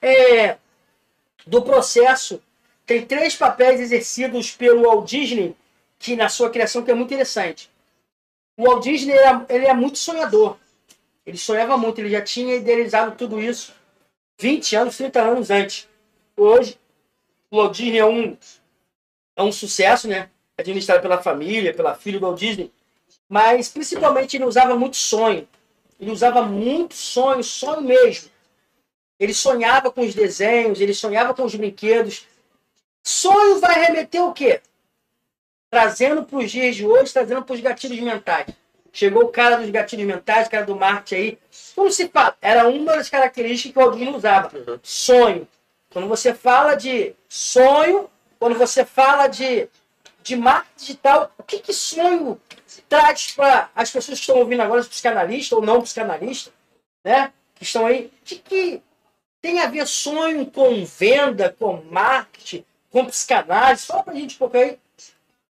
é, do processo. Tem três papéis exercidos pelo Walt Disney, que na sua criação que é muito interessante. O Walt Disney ele é, é muito sonhador. Ele sonhava muito, ele já tinha idealizado tudo isso 20 anos, 30 anos antes. Hoje, o Walt Disney é um, é um sucesso, né? Administrado pela família, pela filha do Walt Disney. Mas, principalmente, ele usava muito sonho. Ele usava muito sonho, sonho mesmo. Ele sonhava com os desenhos, ele sonhava com os brinquedos. Sonho vai remeter o quê? Trazendo para os dias de hoje, trazendo para os gatilhos mentais. Chegou o cara dos gatilhos mentais, o cara do marketing aí. Como se fala? Era uma das características que alguém usava. Uhum. Sonho. Quando você fala de sonho, quando você fala de, de marketing digital, o que, que sonho traz para as pessoas que estão ouvindo agora, os psicanalistas ou não psicanalistas, né? Que estão aí, de que tem a ver sonho com venda, com marketing, com psicanálise? Fala pra gente um pouco aí.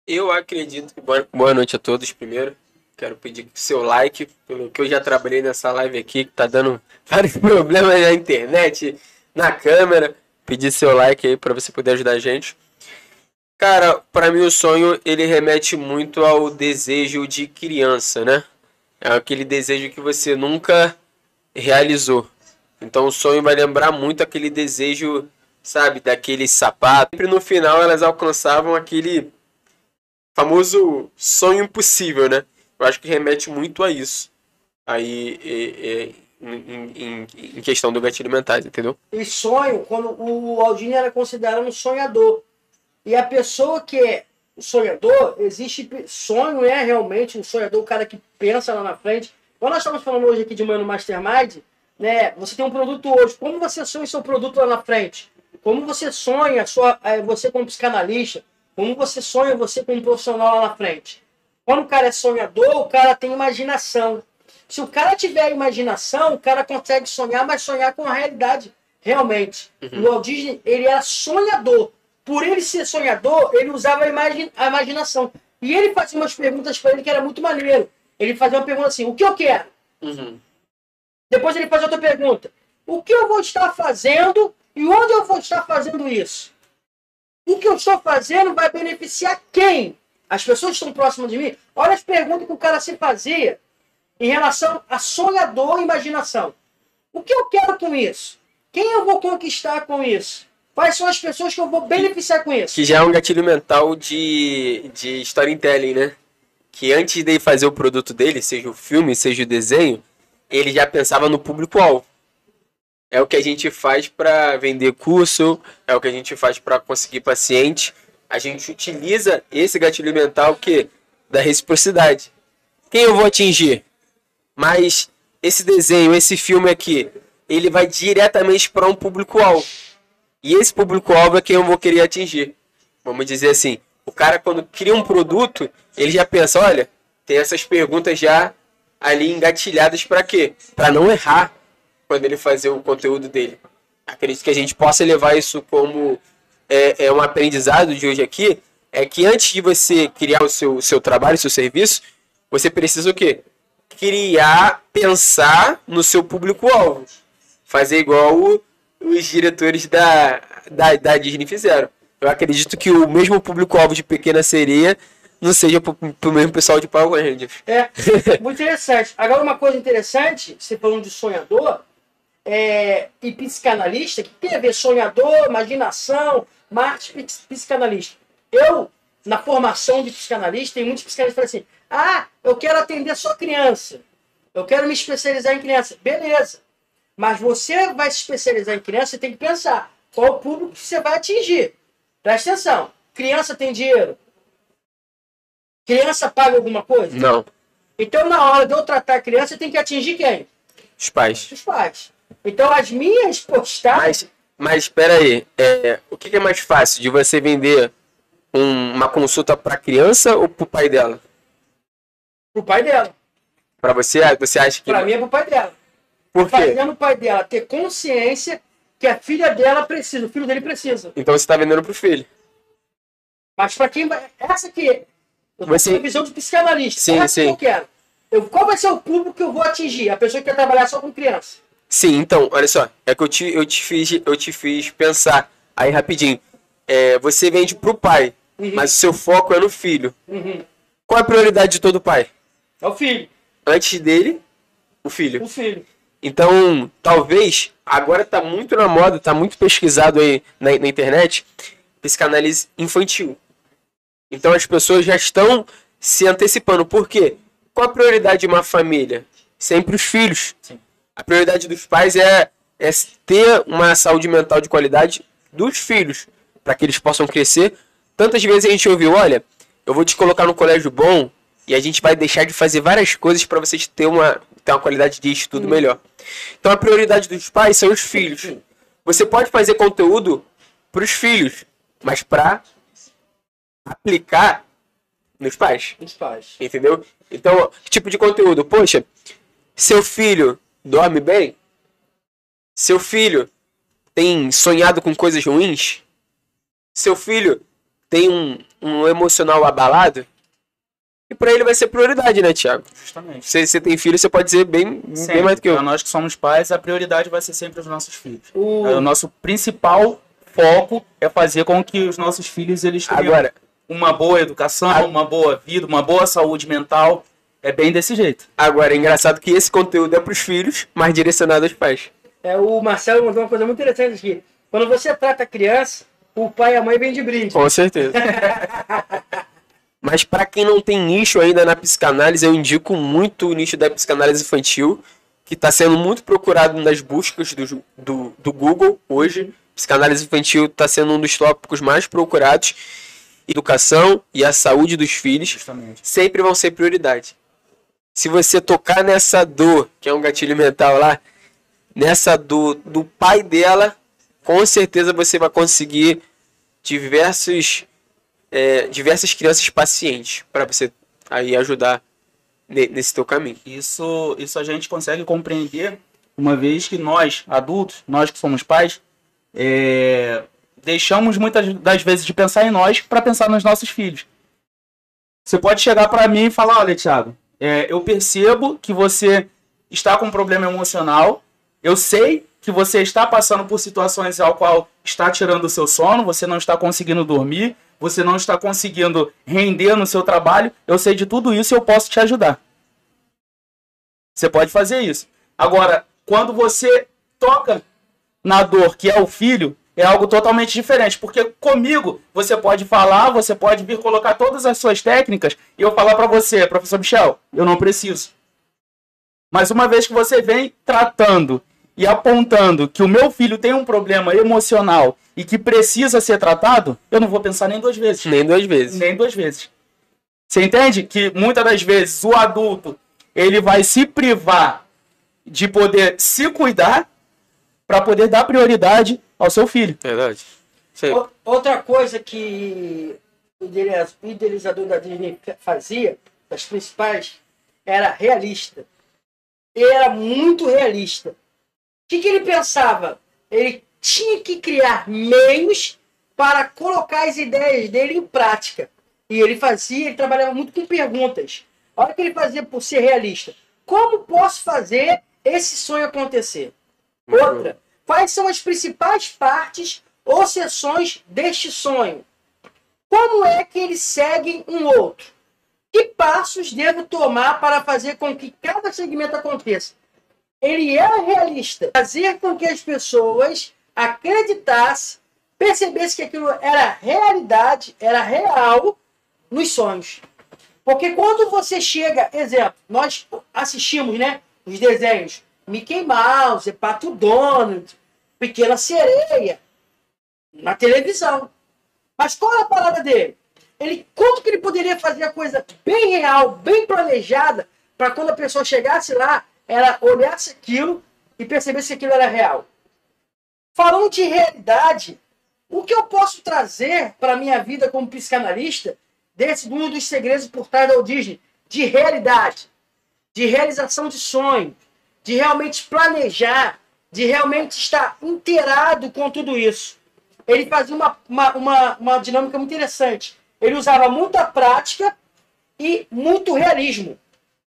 Eu acredito que. Boa noite a todos, primeiro. Quero pedir seu like, pelo que eu já trabalhei nessa live aqui, que tá dando vários problemas na internet, na câmera. Pedir seu like aí para você poder ajudar a gente. Cara, para mim o sonho ele remete muito ao desejo de criança, né? É aquele desejo que você nunca realizou. Então o sonho vai lembrar muito aquele desejo, sabe, daquele sapato. Sempre no final elas alcançavam aquele famoso sonho impossível, né? Eu acho que remete muito a isso. Aí, é, é, em, em, em, questão do gatilho mentais, entendeu? E sonho, quando o Aldini era considerado um sonhador. E a pessoa que é sonhador, existe sonho é realmente um sonhador, o cara que pensa lá na frente. Quando nós estamos falando hoje aqui de Mano Mastermind, né? Você tem um produto hoje. Como você sonha seu produto lá na frente? Como você sonha sua, é, você como psicanalista? Como você sonha você como profissional lá na frente? Quando o cara é sonhador, o cara tem imaginação. Se o cara tiver imaginação, o cara consegue sonhar, mas sonhar com a realidade, realmente. Uhum. O Walt Disney, ele era sonhador. Por ele ser sonhador, ele usava a, imagi a imaginação. E ele fazia umas perguntas para ele que era muito maneiro. Ele fazia uma pergunta assim, o que eu quero? Uhum. Depois ele faz outra pergunta. O que eu vou estar fazendo e onde eu vou estar fazendo isso? O que eu estou fazendo vai beneficiar quem? As pessoas que estão próximas de mim, olha as perguntas que o cara se fazia em relação a sonhador e imaginação. O que eu quero com isso? Quem eu vou conquistar com isso? Quais são as pessoas que eu vou beneficiar com isso? Que já é um gatilho mental de, de storytelling, né? Que antes de fazer o produto dele, seja o filme, seja o desenho, ele já pensava no público-alvo. É o que a gente faz para vender curso, é o que a gente faz para conseguir paciente a gente utiliza esse gatilho mental que da reciprocidade. Quem eu vou atingir? Mas esse desenho, esse filme aqui, ele vai diretamente para um público-alvo. E esse público-alvo é quem eu vou querer atingir. Vamos dizer assim, o cara quando cria um produto, ele já pensa, olha, tem essas perguntas já ali engatilhadas para quê? Para não errar quando ele fazer o conteúdo dele. Acredito que a gente possa levar isso como é, é um aprendizado de hoje aqui é que antes de você criar o seu, seu trabalho, seu serviço, você precisa o quê? Criar, pensar no seu público-alvo. Fazer igual o, os diretores da, da, da Disney fizeram. Eu acredito que o mesmo público-alvo de Pequena Sereia não seja para o mesmo pessoal de Power Rangers. É, muito interessante. Agora, uma coisa interessante, você falando de sonhador é, e psicanalista, que tem a ver sonhador, imaginação, marketing psicanalista. Eu, na formação de psicanalista, tem muitos psicanalistas que falam assim: ah, eu quero atender só criança. Eu quero me especializar em criança. Beleza. Mas você vai se especializar em criança, você tem que pensar qual o público que você vai atingir. Presta atenção. Criança tem dinheiro? Criança paga alguma coisa? Não. Então, na hora de eu tratar a criança, tem que atingir quem? Os pais. Os pais. Então, as minhas postagens. Mas mas espera aí, é, o que é mais fácil de você vender um, uma consulta para criança ou para o pai dela? Para o pai dela. Para você, você acha que? Para mim é para o pai dela. Por quê? Fazendo o pai dela ter consciência que a filha dela precisa, o filho dele precisa. Então você está vendendo para o filho. Mas para quem essa aqui, você... a visão de psicanalista. Sim, essa sim. que eu quero. Eu, qual vai ser o público que eu vou atingir? A pessoa que quer trabalhar só com criança. Sim, então, olha só. É que eu te, eu te, fiz, eu te fiz pensar aí rapidinho. É, você vende pro pai, Uhum. mas o seu foco é no filho. Uhum. Qual é a prioridade de todo pai? É o filho. Antes dele, o filho. O filho. Então, talvez, agora tá muito na moda, tá muito pesquisado aí na, na internet, psicanálise infantil. Então as pessoas já estão se antecipando. Por quê? Qual a prioridade de uma família? Sempre os filhos. Sim. A prioridade dos pais é, é ter uma saúde mental de qualidade dos filhos, para que eles possam crescer. Tantas vezes a gente ouviu, olha, eu vou te colocar no colégio bom e a gente vai deixar de fazer várias coisas para vocês ter uma, ter uma qualidade de estudo melhor. Então a prioridade dos pais são os filhos. Você pode fazer conteúdo para os filhos, mas para aplicar nos pais. Os pais. Entendeu? Então, que tipo de conteúdo? Poxa, seu filho dorme bem? Seu filho tem sonhado com coisas ruins? Seu filho tem um, um emocional abalado? E pra ele vai ser prioridade, né, Thiago? Justamente. Se você tem filho, você pode dizer bem, bem mais do que eu. Pra nós que somos pais, a prioridade vai ser sempre os nossos filhos. O- É, O nosso principal foco é fazer com que os nossos filhos eles tenham Agora, uma boa educação, A- uma boa vida, uma boa saúde mental. É bem desse jeito. agora, é engraçado que esse conteúdo é pros filhos, mas direcionado aos pais. É, o Marcelo mandou uma coisa muito interessante aqui. Quando você trata a criança, o pai e a mãe vêm de brinde. Com certeza. Mas para quem não tem nicho ainda na psicanálise, eu indico muito o nicho da psicanálise infantil, que está sendo muito procurado nas buscas do, do, do Google hoje. Psicanálise infantil está sendo um dos tópicos mais procurados. Educação e a saúde dos filhos Justamente. sempre vão ser prioridade. Se você tocar nessa dor, que é um gatilho mental lá, nessa dor do pai dela, com certeza você vai conseguir diversos, é, diversas crianças pacientes para você aí ajudar ne- nesse teu caminho. Isso, isso a gente consegue compreender uma vez que nós, adultos, nós que somos pais, é, deixamos muitas das vezes de pensar em nós para pensar nos nossos filhos. Você pode chegar para mim e falar, olha, Thiago, é, eu percebo que você está com um problema emocional, eu sei que você está passando por situações ao qual está tirando o seu sono, você não está conseguindo dormir, você não está conseguindo render no seu trabalho, eu sei de tudo isso e eu posso te ajudar. Você pode fazer isso. Agora, quando você toca na dor que é o filho, é algo totalmente diferente. Porque comigo, você pode falar, você pode vir colocar todas as suas técnicas e eu falar para você, professor Michel, eu não preciso. Mas uma vez que você vem tratando e apontando que o meu filho tem um problema emocional e que precisa ser tratado, eu não vou pensar nem duas vezes. Nem duas vezes. Nem duas vezes. Você entende que muitas das vezes o adulto ele vai se privar de poder se cuidar para poder dar prioridade ao seu filho. Verdade. O- Outra coisa que o idealiza- o idealizador da Disney fa- fazia, das principais, era realista. Ele era muito realista. O que, que ele pensava? Ele tinha que criar meios para colocar as ideias dele em prática. E ele fazia, ele trabalhava muito com perguntas. Olha o que ele fazia por ser realista. Como posso fazer esse sonho acontecer? Outra, quais são as principais partes ou seções deste sonho? Como é que eles seguem um outro? Que passos devo tomar para fazer com que cada segmento aconteça? Ele era realista, fazer com que as pessoas acreditassem, percebessem que aquilo era realidade, era real nos sonhos. Porque quando você chega, exemplo, nós assistimos, né, os desenhos Mickey Mouse, Pato Donald, Pequena Sereia, na televisão. Mas qual é a parada dele? Ele, como que ele poderia fazer a coisa bem real, bem planejada, para quando a pessoa chegasse lá, ela olhasse aquilo e percebesse que aquilo era real? Falando de realidade, o que eu posso trazer para minha vida como psicanalista desse um dos segredos por trás da Disney? De realidade, de realização de sonho, de realmente planejar, de realmente estar inteirado com tudo isso. Ele fazia uma, uma, uma, uma dinâmica muito interessante. Ele usava muita prática e muito realismo.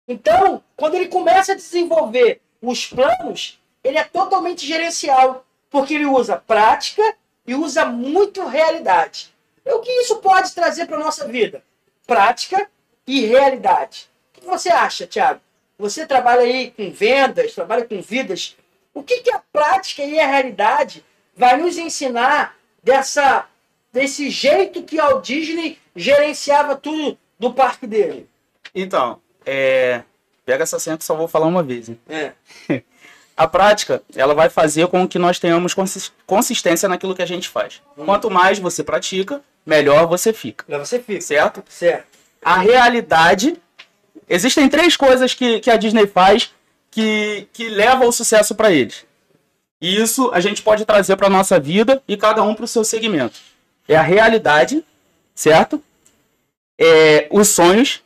Então, quando ele começa a desenvolver os planos, ele é totalmente gerencial, porque ele usa prática e usa muito realidade. E o que isso pode trazer para nossa vida? Prática e realidade. O que você acha, Thiago? Você trabalha aí com vendas, trabalha com vidas. O que, que a prática e a realidade vai nos ensinar dessa, desse jeito que o Disney gerenciava tudo do parque dele? Então, é... pega essa senha que só vou falar uma vez. hein? É. A prática, ela vai fazer com que nós tenhamos consis- consistência naquilo que a gente faz. Quanto mais você pratica, melhor você fica. Lá você fica. Certo? Certo. A realidade. Existem três coisas que, que a Disney faz que, que levam ao sucesso para eles. E isso a gente pode trazer para nossa vida e cada um para o seu segmento. É a realidade, certo? É os sonhos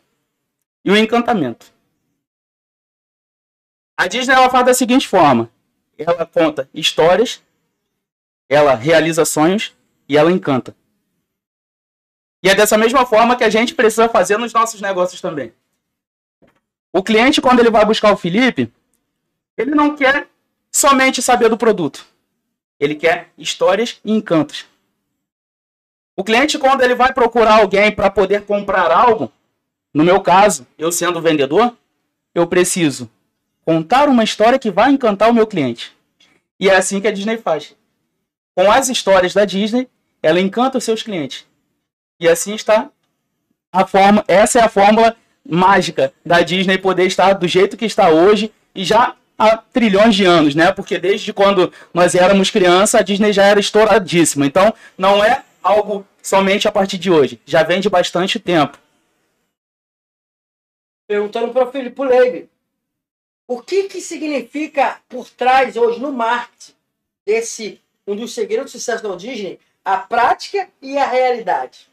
e o encantamento. A Disney ela faz da seguinte forma: ela conta histórias, ela realiza sonhos e ela encanta. E é dessa mesma forma que a gente precisa fazer nos nossos negócios também. O cliente, quando ele vai buscar o Felipe, ele não quer somente saber do produto. Ele quer histórias e encantos. O cliente, quando ele vai procurar alguém para poder comprar algo, no meu caso, eu sendo vendedor, eu preciso contar uma história que vai encantar o meu cliente. E é assim que a Disney faz. Com as histórias da Disney, ela encanta os seus clientes. E assim está a forma, essa é a fórmula mágica da Disney poder estar do jeito que está hoje e já há trilhões de anos, né? Porque desde quando nós éramos criança, a Disney já era estouradíssima. Então, não é algo somente a partir de hoje, já vem de bastante tempo. Perguntando para o Felipe Leite. O que, que significa por trás hoje no marketing desse um dos segredos do sucesso da Disney, a prática e a realidade?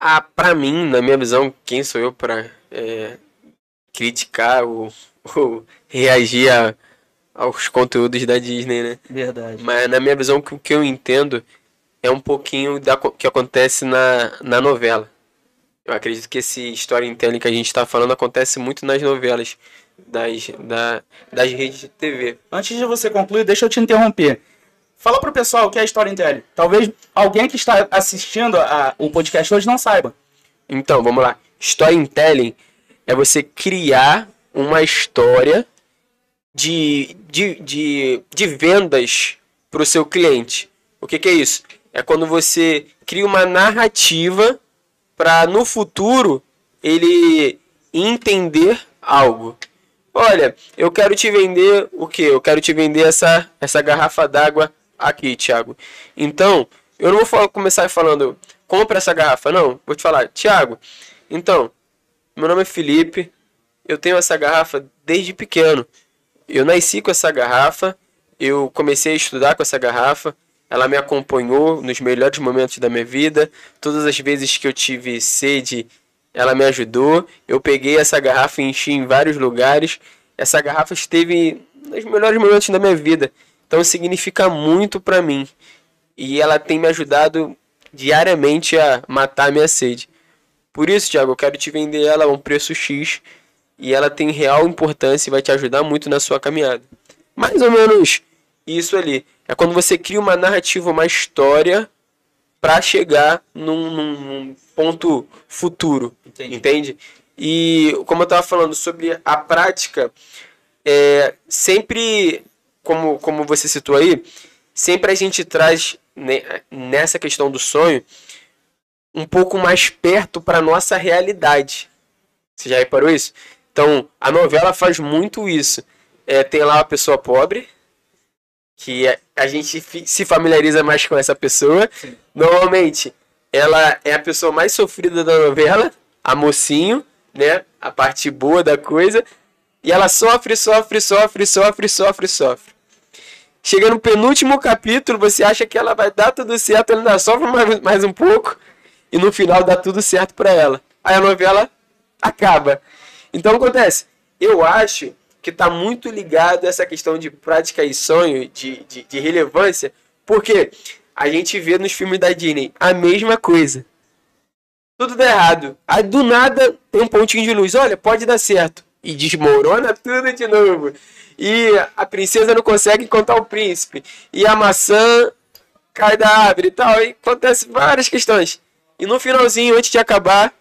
Ah, pra mim, na minha visão, quem sou eu pra é, criticar ou, ou reagir a- aos conteúdos da Disney, né? Verdade. Mas na minha visão, o que- o que eu entendo é um pouquinho da que acontece na, na novela. Eu acredito que esse storytelling que a gente está falando acontece muito nas novelas das, da, das redes de TV. Antes de você concluir, deixa eu te interromper. Fala pro pessoal o que é Storytelling. Talvez alguém que está assistindo a- o podcast hoje não saiba. Então, vamos lá. Storytelling é você criar uma história de, de, de, de vendas para o seu cliente. O que, que é isso? É quando você cria uma narrativa para no futuro ele entender algo. Olha, eu quero te vender o que? Eu quero te vender essa, essa garrafa d'água aqui, Thiago. Então, eu não vou começar falando, compra essa garrafa, não. Vou te falar, Thiago, então, meu nome é Felipe, eu tenho essa garrafa desde pequeno. Eu nasci com essa garrafa, eu comecei a estudar com essa garrafa, ela me acompanhou nos melhores momentos da minha vida. Todas as vezes que eu tive sede, ela me ajudou. Eu peguei essa garrafa e enchi em vários lugares. Essa garrafa esteve nos melhores momentos da minha vida. Então significa muito para mim. E ela tem me ajudado diariamente a matar a minha sede. Por isso, Thiago, eu quero te vender ela a um preço X e ela tem real importância e vai te ajudar muito na sua caminhada. Mais ou menos isso ali. É quando você cria uma narrativa, uma história para chegar num, num- num ponto futuro. Entendi. Entende? E como eu estava falando sobre a prática, é, sempre, como, como você citou aí, sempre a gente traz ne- nessa questão do sonho um pouco mais perto para nossa realidade. Você já reparou isso? Então, a novela faz muito isso. É, tem lá uma pessoa pobre, que a- a gente se familiariza mais com essa pessoa. Normalmente, ela é a pessoa mais sofrida da novela, a mocinho, né? A parte boa da coisa. E ela sofre, sofre, sofre, sofre, sofre, sofre. Chega no penúltimo capítulo, você acha que ela vai dar tudo certo, ela ainda sofre mais, mais um pouco. E no final dá tudo certo pra ela. Aí a novela acaba. Então acontece. Eu acho que tá muito ligado essa questão de prática e sonho, de, de, de relevância, porque a gente vê nos filmes da Disney a mesma coisa. Tudo dá errado. Aí do nada tem um pontinho de luz. Olha, pode dar certo. E desmorona tudo de novo. E a princesa não consegue encontrar o príncipe. E a maçã cai da árvore e tal. E acontece várias questões. E no finalzinho, antes de acabar,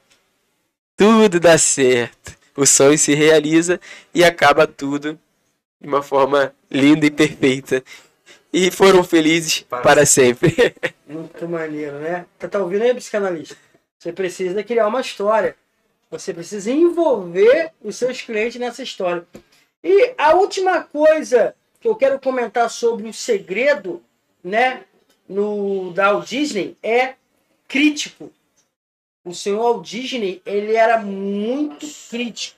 tudo dá certo. O sonho se realiza e acaba tudo de uma forma linda e perfeita. E foram felizes para, para sempre. Muito maneiro, né? Tá, tá ouvindo aí, psicanalista? Você precisa criar uma história. Você precisa envolver os seus clientes nessa história. E a última coisa que eu quero comentar sobre o segredo, né, no da Walt Disney é crítico. O senhor Walt Disney, ele era muito crítico.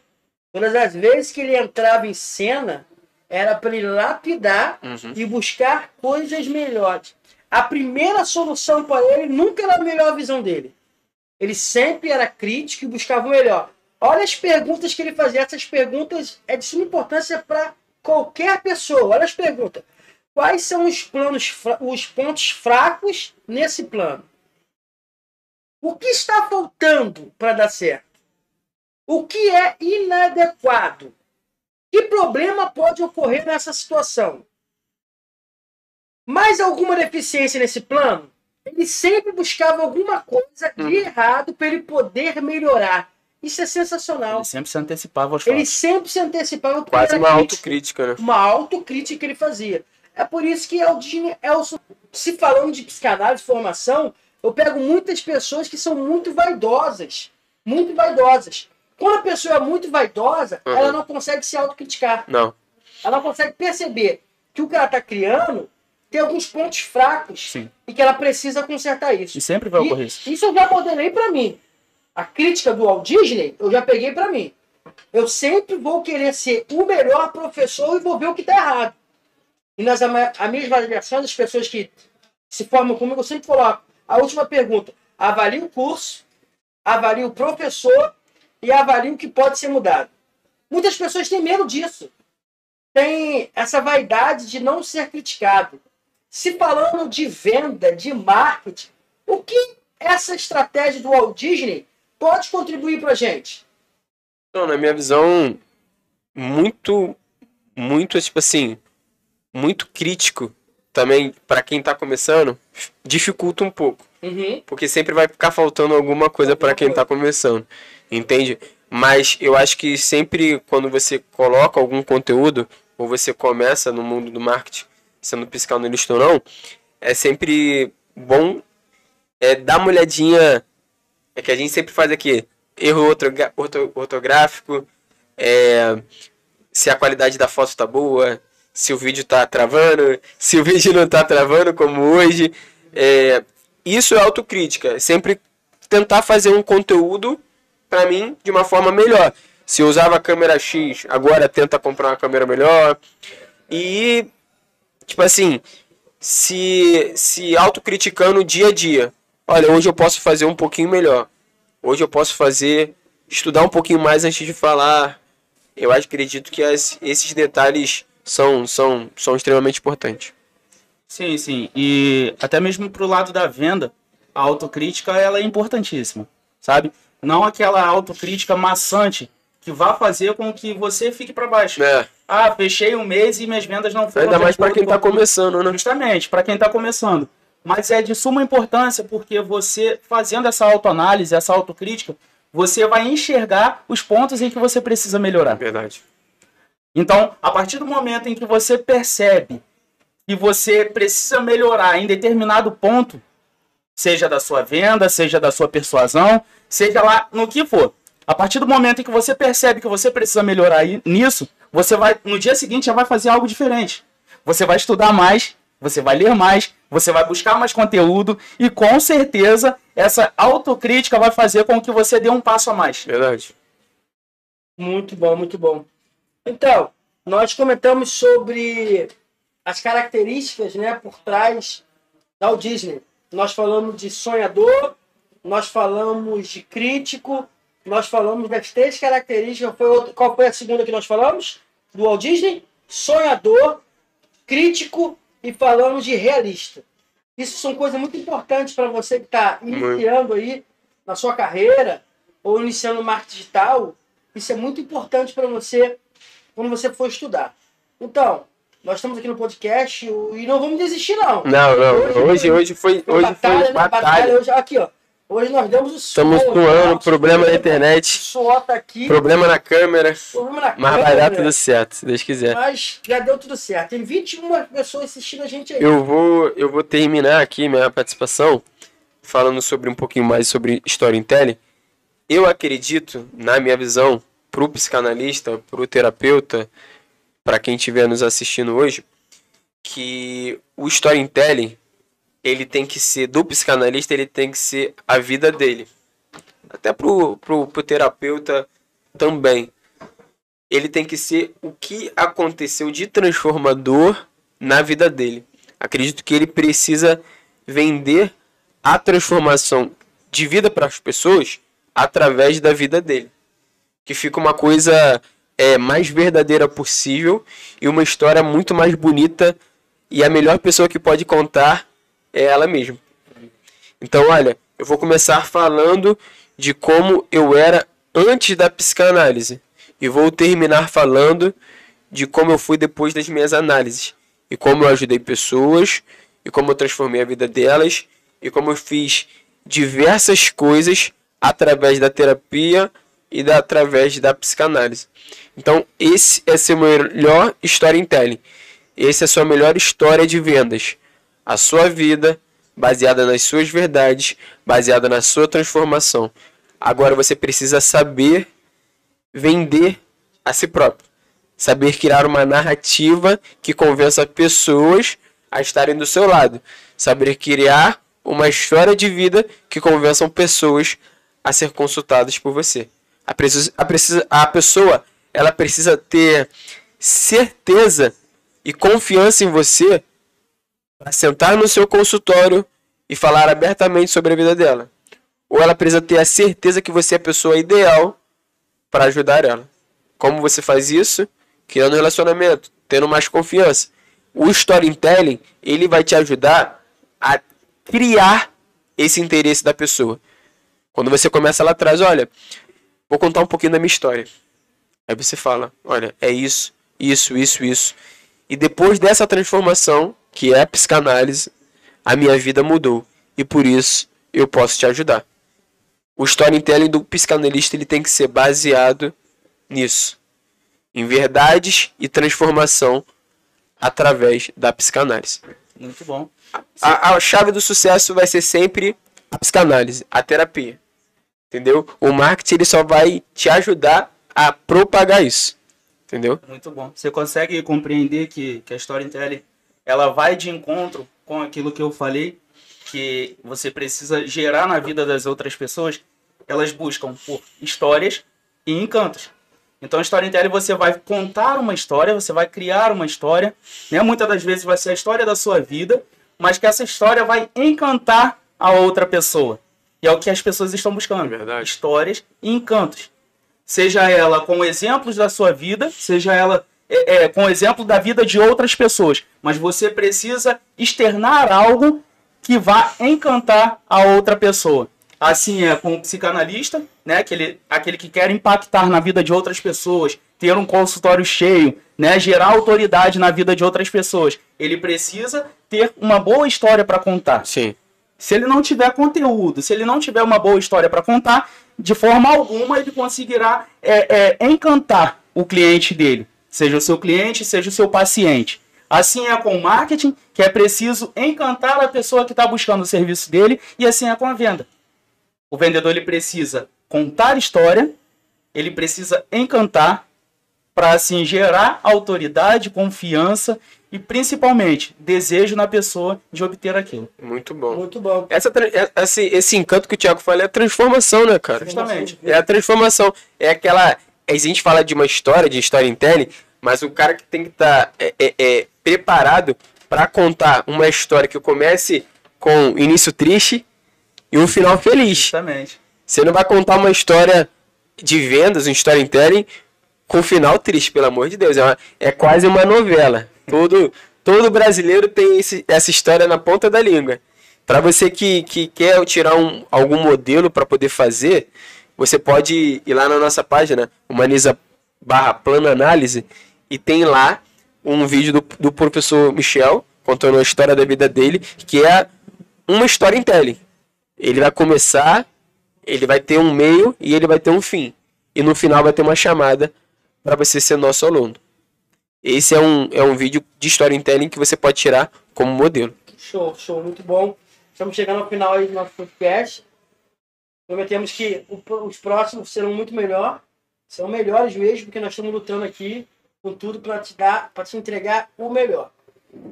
Todas as vezes que ele entrava em cena, era para ele lapidar uhum. e buscar coisas melhores. A primeira solução para ele nunca era a melhor visão dele. Ele sempre era crítico e buscava o melhor. Olha as perguntas que ele fazia. Essas perguntas é de suma importância para qualquer pessoa. Olha as perguntas. Quais são os planos, os pontos fracos nesse plano? O que está faltando para dar certo? O que é inadequado? Que problema pode ocorrer nessa situação? Mais alguma deficiência nesse plano? Ele sempre buscava alguma coisa de hum. errado para ele poder melhorar. Isso é sensacional. Ele sempre se antecipava aos Ele fatos. sempre se antecipava. Quase uma autocrítica, né? Uma autocrítica que ele fazia. É por isso que Aldine Elson, se falando de psicanálise, formação, eu pego muitas pessoas que são muito vaidosas. Muito vaidosas. Quando a pessoa é muito vaidosa, uhum. ela não consegue se autocriticar. Não. Ela não consegue perceber que o que ela está criando tem alguns pontos fracos Sim. e que ela precisa consertar isso. E sempre vai ocorrer isso. Isso eu já modelei para mim. A crítica do Walt Disney, eu já peguei para mim. Eu sempre vou querer ser o melhor professor e vou ver o que está errado. E nas minhas avaliações, as pessoas que se formam comigo, eu sempre coloco a última pergunta. Avalie o curso, avalie o professor e avalie o que pode ser mudado. Muitas pessoas têm medo disso. Tem essa vaidade de não ser criticado. Se falando de venda, de marketing, o que essa estratégia do Walt Disney pode contribuir para a gente? Então, na minha visão, muito, muito, tipo assim, muito crítico também para quem está começando, dificulta um pouco. Uhum. Porque sempre vai ficar faltando alguma coisa para quem está começando. Entende? Mas eu acho que sempre quando você coloca algum conteúdo, ou você começa no mundo do marketing, sendo psicanalista ou não, é sempre bom é, dar uma olhadinha é que a gente sempre faz aqui. Erro ortográfico, é, se a qualidade da foto tá boa, se o vídeo tá travando, se o vídeo não tá travando, como hoje. É, isso é autocrítica. Sempre tentar fazer um conteúdo, para mim, de uma forma melhor. Se eu usava a câmera X, agora tenta comprar uma câmera melhor. E, tipo assim, se, se autocriticando dia a dia olha, hoje eu posso fazer um pouquinho melhor. Hoje eu posso fazer, estudar um pouquinho mais antes de falar. Eu acredito que as, esses detalhes são, são, são extremamente importantes. Sim, sim. E até mesmo pro lado da venda, a autocrítica ela é importantíssima, sabe? Não aquela autocrítica maçante que vá fazer com que você fique para baixo. É. Ah, fechei um mês e minhas vendas não foram. Ainda mais para quem está começando, né? Justamente, para quem está começando. Mas é de suma importância porque você, fazendo essa autoanálise, essa autocrítica, você vai enxergar os pontos em que você precisa melhorar. Verdade. Então, a partir do momento em que você percebe que você precisa melhorar em determinado ponto, seja da sua venda, seja da sua persuasão, seja lá no que for. A partir do momento em que você percebe que você precisa melhorar nisso, você vai no dia seguinte já vai fazer algo diferente. Você vai estudar mais, você vai ler mais, você vai buscar mais conteúdo e com certeza essa autocrítica vai fazer com que você dê um passo a mais. Verdade. Muito bom, muito bom. Então, nós comentamos sobre as características né, por trás da Disney. Nós falamos de sonhador, nós falamos de crítico, nós falamos das três características. Foi outra, qual foi a segunda que nós falamos? Do Walt Disney? Sonhador, crítico e falamos de realista. Isso são coisas muito importantes para você que está iniciando aí na sua carreira ou iniciando marketing digital. Isso é muito importante para você quando você for estudar. Então, nós estamos aqui no podcast e não vamos desistir, não. Não, não. Hoje, hoje, foi, foi hoje batalha, foi né? batalha. Hoje, aqui, ó. Hoje nós demos o Estamos suando, problema na O internet, suor tá aqui. problema na câmera, Problema na mas vai câmera, dar tudo certo, se Deus quiser. Mas já deu tudo certo. Tem 21 pessoas assistindo a gente aí. Eu vou, eu vou terminar aqui minha participação falando sobre um pouquinho mais sobre storytelling. Eu acredito, na minha visão, para o psicanalista, para o terapeuta, para quem estiver nos assistindo hoje, que o storytelling ele tem que ser do psicanalista, ele tem que ser a vida dele. Até pro, pro, pro terapeuta também. Ele tem que ser o que aconteceu de transformador na vida dele. Acredito que ele precisa vender a transformação de vida para as pessoas através da vida dele. Que fica uma coisa é, mais verdadeira possível e uma história muito mais bonita. E a melhor pessoa que pode contar é ela mesma. Então, olha, eu vou começar falando de como eu era antes da psicanálise. E vou terminar falando de como eu fui depois das minhas análises. E como eu ajudei pessoas, e como eu transformei a vida delas, e como eu fiz diversas coisas através da terapia e da, através da psicanálise. Então, esse é seu melhor storytelling. Esse é a sua melhor história de vendas. A sua vida baseada nas suas verdades, baseada na sua transformação. Agora você precisa saber vender a si próprio. Saber criar uma narrativa que convença pessoas a estarem do seu lado. Saber criar uma história de vida que convençam pessoas a ser consultadas por você. A, precisa, a, precisa, a pessoa ela precisa ter certeza e confiança em você para sentar no seu consultório e falar abertamente sobre a vida dela. Ou ela precisa ter a certeza que você é a pessoa ideal para ajudar ela. Como você faz isso? Criando um relacionamento, tendo mais confiança. O storytelling, ele vai te ajudar a criar esse interesse da pessoa. Quando você começa lá atrás, olha, vou contar um pouquinho da minha história. Aí você fala, olha, é isso, isso, isso, isso. E depois dessa transformação, que é a psicanálise, a minha vida mudou. E por isso eu posso te ajudar. O storytelling do psicanalista ele tem que ser baseado nisso. Em verdades e transformação através da psicanálise. Muito bom. A, a chave do sucesso vai ser sempre a psicanálise, a terapia. Entendeu? O marketing ele só vai te ajudar a propagar isso. Entendeu? Muito bom. Você consegue compreender que, que a storytelling ela vai de encontro com aquilo que eu falei, que você precisa gerar na vida das outras pessoas. Elas buscam por histórias e encantos. Então, storytelling você vai contar uma história, você vai criar uma história, né? Muitas das vezes vai ser a história da sua vida, mas que essa história vai encantar a outra pessoa. E é o que as pessoas estão buscando. Verdade. Histórias e encantos. Seja ela com exemplos da sua vida, seja ela é, é, com exemplo da vida de outras pessoas. Mas você precisa externar algo que vá encantar a outra pessoa. Assim é com o psicanalista, né? Aquele, aquele que quer impactar na vida de outras pessoas, ter um consultório cheio, né? Gerar autoridade na vida de outras pessoas. Ele precisa ter uma boa história para contar. Sim. Se ele não tiver conteúdo, se ele não tiver uma boa história para contar, de forma alguma ele conseguirá é, é, encantar o cliente dele, seja o seu cliente, seja o seu paciente. Assim é com o marketing, que é preciso encantar a pessoa que está buscando o serviço dele, e assim é com a venda. O vendedor ele precisa contar história, ele precisa encantar para assim gerar autoridade, confiança e principalmente desejo na pessoa de obter aquilo. Muito bom. Muito bom. Essa, tra- é- esse, esse encanto que o Thiago fala é a transformação, né, cara? Justamente. É a transformação. É aquela. A gente fala de uma história, de storytelling, mas o cara que tem que estar é, é, é, preparado para contar uma história que comece com início triste e um final feliz. Justamente. Você não vai contar uma história de vendas, um storytelling, com final triste, pelo amor de Deus. É, uma- é quase uma novela. Todo, todo brasileiro tem esse- essa história na ponta da língua. Para você que, que quer tirar um, algum modelo para poder fazer, você pode ir lá na nossa página, humaniza barra plano análise, e tem lá um vídeo do, do professor Michel contando a história da vida dele, que é uma storytelling. Ele vai começar, ele vai ter um meio e ele vai ter um fim. E no final vai ter uma chamada para você ser nosso aluno. Esse é um, é um vídeo de storytelling que você pode tirar como modelo. Show, show, muito bom. Estamos chegando ao final aí do nosso podcast. Prometemos que os próximos serão muito melhor, serão melhores mesmo, porque nós estamos lutando aqui com tudo para te dar, para te entregar o melhor.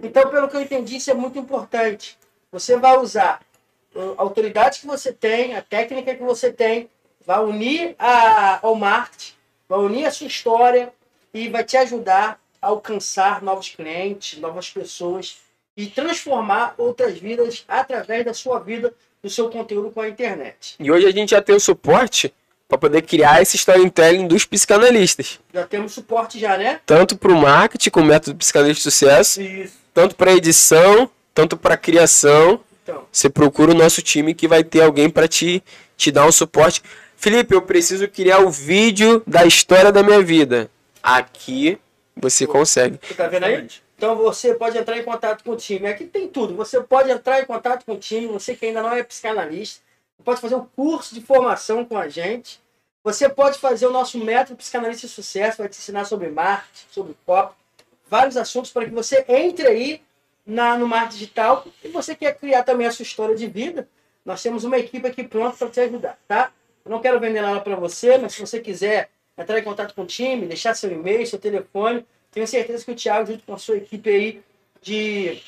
Então, pelo que eu entendi, isso é muito importante. Você vai usar a autoridade que você tem, a técnica que você tem, vai unir a, ao marketing, vai unir a sua história e vai te ajudar a alcançar novos clientes, novas pessoas e transformar outras vidas através da sua vida, do seu conteúdo com a internet. E hoje a gente já tem o suporte para poder criar esse storytelling dos psicanalistas. Já temos suporte já, né? Tanto para o marketing com o método psicanalista de sucesso, Isso. tanto para edição, tanto para criação. Então, Você procura o nosso time que vai ter alguém para te, te dar um suporte. Felipe, eu preciso criar o vídeo da história da minha vida. Aqui você consegue. você tá vendo aí? Então você pode entrar em contato com o time. Aqui tem tudo. Você pode entrar em contato com o time, você que ainda não é psicanalista, pode fazer um curso de formação com a gente. Você pode fazer o nosso método psicanalista de sucesso, vai te ensinar sobre marketing, sobre copy, vários assuntos para que você entre aí na, no marketing digital. E você quer criar também a sua história de vida, nós temos uma equipe aqui pronta para te ajudar, tá? Eu não quero vender nada para você, mas se você quiser entrar em contato com o time, deixar seu e-mail, seu telefone, tenho certeza que o Thiago, junto com a sua equipe aí de,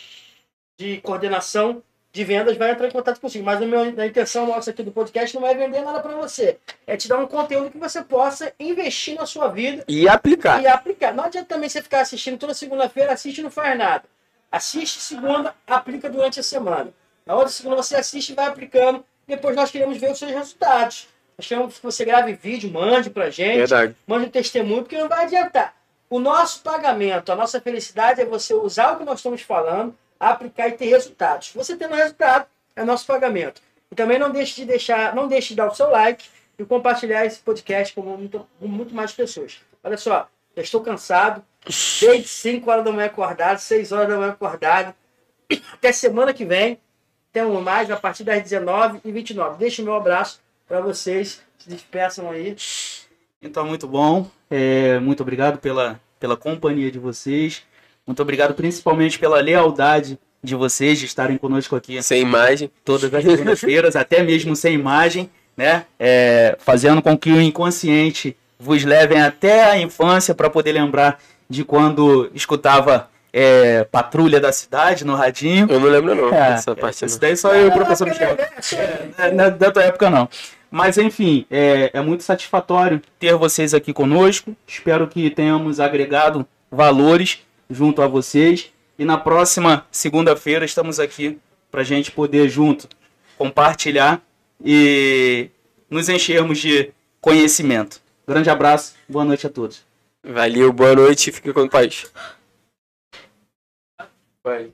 de coordenação de vendas, vai entrar em contato contigo. Mas o meu, a intenção nossa aqui do podcast não é vender nada para você. É te dar um conteúdo que você possa investir na sua vida E aplicar. e aplicar. Não adianta também você ficar assistindo toda segunda-feira, assiste e não faz nada. Assiste segunda, aplica durante a semana. Na outra segunda você assiste e vai aplicando. Depois nós queremos ver os seus resultados. Nós queremos que você grave vídeo, mande pra gente Verdade. mande um testemunho, porque não vai adiantar. O nosso pagamento, a nossa felicidade é você usar o que nós estamos falando, aplicar e ter resultados. Você tendo resultado, é nosso pagamento. E também não deixe de deixar, não deixe de dar o seu like e compartilhar esse podcast com muito, com muito mais pessoas. Olha só, já estou cansado, desde 5 horas da manhã acordado, 6 horas da manhã acordado. Até semana que vem, temos mais a partir das 19h29. Deixe o meu abraço para vocês. Se despeçam aí. Então, muito bom. É, muito obrigado pela, pela companhia de vocês. Muito obrigado principalmente pela lealdade de vocês de estarem conosco aqui Sem imagem. todas as segundas-feiras, até mesmo sem imagem, né? É, fazendo com que o inconsciente vos levem até a infância para poder lembrar de quando escutava é, Patrulha da Cidade no radinho. Eu não lembro não. É, essa parte isso não. daí só eu e o professor Michel. É, não é da tua época, não. Mas, enfim, é, é muito satisfatório ter vocês aqui conosco. Espero que tenhamos agregado valores junto a vocês. E na próxima segunda-feira estamos aqui para a gente poder junto compartilhar e nos enchermos de conhecimento. Grande abraço, boa noite a todos. Valeu, boa noite. Fique com paz. Vai.